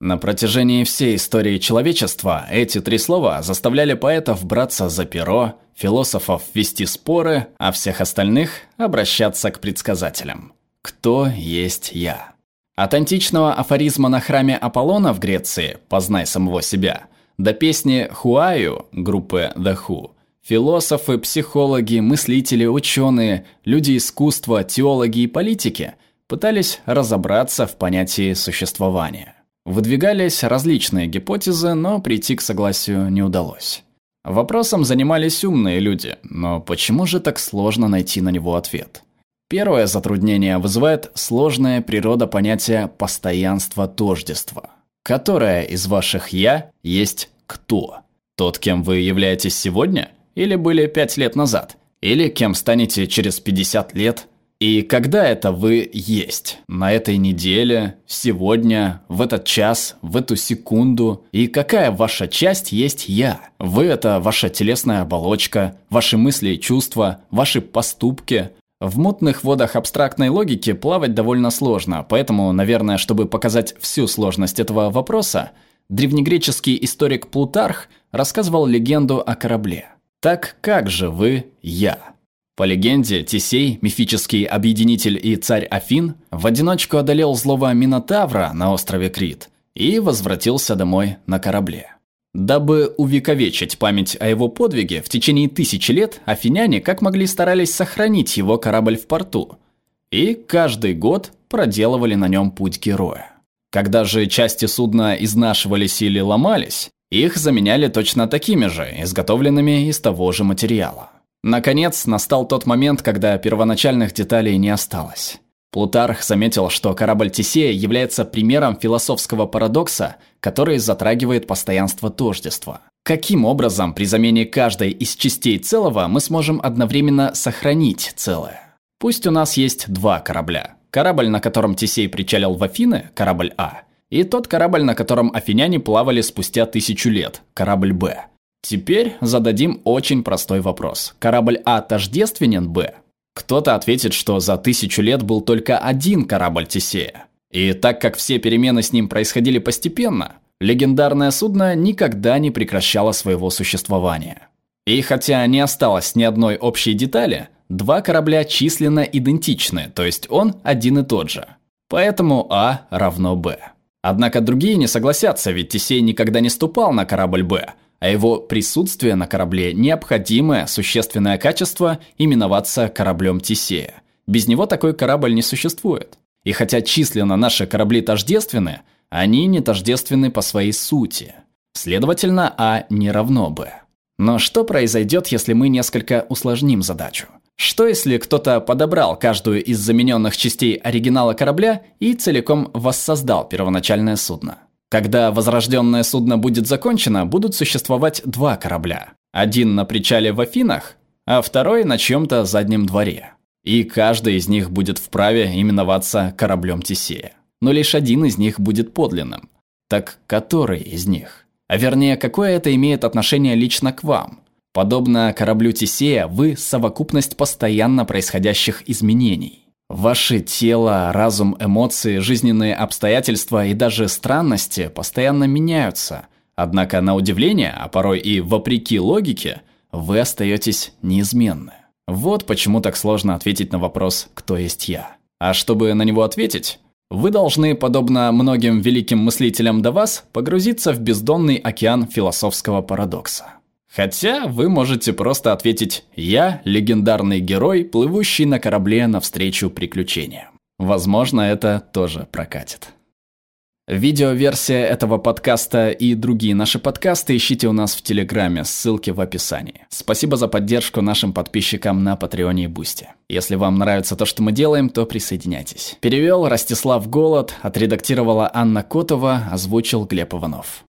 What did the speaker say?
На протяжении всей истории человечества эти три слова заставляли поэтов браться за перо, философов вести споры, а всех остальных обращаться к предсказателям. Кто есть я? От античного афоризма на храме Аполлона в Греции «Познай самого себя» до песни «Хуаю» группы The Who Философы, психологи, мыслители, ученые, люди искусства, теологи и политики пытались разобраться в понятии существования. Выдвигались различные гипотезы, но прийти к согласию не удалось. Вопросом занимались умные люди, но почему же так сложно найти на него ответ? Первое затруднение вызывает сложная природа понятия постоянства тождества. Которое из ваших «я» есть «кто»? Тот, кем вы являетесь сегодня? Или были пять лет назад? Или кем станете через 50 лет? И когда это вы есть? На этой неделе, сегодня, в этот час, в эту секунду? И какая ваша часть есть я? Вы – это ваша телесная оболочка, ваши мысли и чувства, ваши поступки. В мутных водах абстрактной логики плавать довольно сложно, поэтому, наверное, чтобы показать всю сложность этого вопроса, древнегреческий историк Плутарх рассказывал легенду о корабле. Так как же вы «я»? По легенде, Тесей, мифический объединитель и царь Афин, в одиночку одолел злого Минотавра на острове Крит и возвратился домой на корабле. Дабы увековечить память о его подвиге, в течение тысячи лет афиняне как могли старались сохранить его корабль в порту. И каждый год проделывали на нем путь героя. Когда же части судна изнашивались или ломались, их заменяли точно такими же, изготовленными из того же материала. Наконец, настал тот момент, когда первоначальных деталей не осталось. Плутарх заметил, что корабль Тесея является примером философского парадокса, который затрагивает постоянство тождества. Каким образом при замене каждой из частей целого мы сможем одновременно сохранить целое? Пусть у нас есть два корабля. Корабль, на котором Тесей причалил в Афины, корабль А, и тот корабль, на котором афиняне плавали спустя тысячу лет, корабль Б. Теперь зададим очень простой вопрос. Корабль А тождественен Б? Кто-то ответит, что за тысячу лет был только один корабль Тесея. И так как все перемены с ним происходили постепенно, легендарное судно никогда не прекращало своего существования. И хотя не осталось ни одной общей детали, два корабля численно идентичны, то есть он один и тот же. Поэтому А равно Б. Однако другие не согласятся, ведь Тесей никогда не ступал на корабль Б, а его присутствие на корабле – необходимое существенное качество именоваться кораблем Тесея. Без него такой корабль не существует. И хотя численно наши корабли тождественны, они не тождественны по своей сути. Следовательно, А не равно Б. Но что произойдет, если мы несколько усложним задачу? Что если кто-то подобрал каждую из замененных частей оригинала корабля и целиком воссоздал первоначальное судно? Когда возрожденное судно будет закончено, будут существовать два корабля. Один на причале в Афинах, а второй на чьем-то заднем дворе. И каждый из них будет вправе именоваться кораблем Тесея. Но лишь один из них будет подлинным. Так который из них? А вернее, какое это имеет отношение лично к вам? Подобно кораблю Тесея, вы – совокупность постоянно происходящих изменений. Ваше тело, разум, эмоции, жизненные обстоятельства и даже странности постоянно меняются. Однако, на удивление, а порой и вопреки логике, вы остаетесь неизменны. Вот почему так сложно ответить на вопрос «Кто есть я?». А чтобы на него ответить, вы должны, подобно многим великим мыслителям до вас, погрузиться в бездонный океан философского парадокса. Хотя вы можете просто ответить «Я – легендарный герой, плывущий на корабле навстречу приключениям». Возможно, это тоже прокатит. Видеоверсия этого подкаста и другие наши подкасты ищите у нас в Телеграме, ссылки в описании. Спасибо за поддержку нашим подписчикам на Патреоне и Бусти. Если вам нравится то, что мы делаем, то присоединяйтесь. Перевел Ростислав Голод, отредактировала Анна Котова, озвучил Глеб Иванов.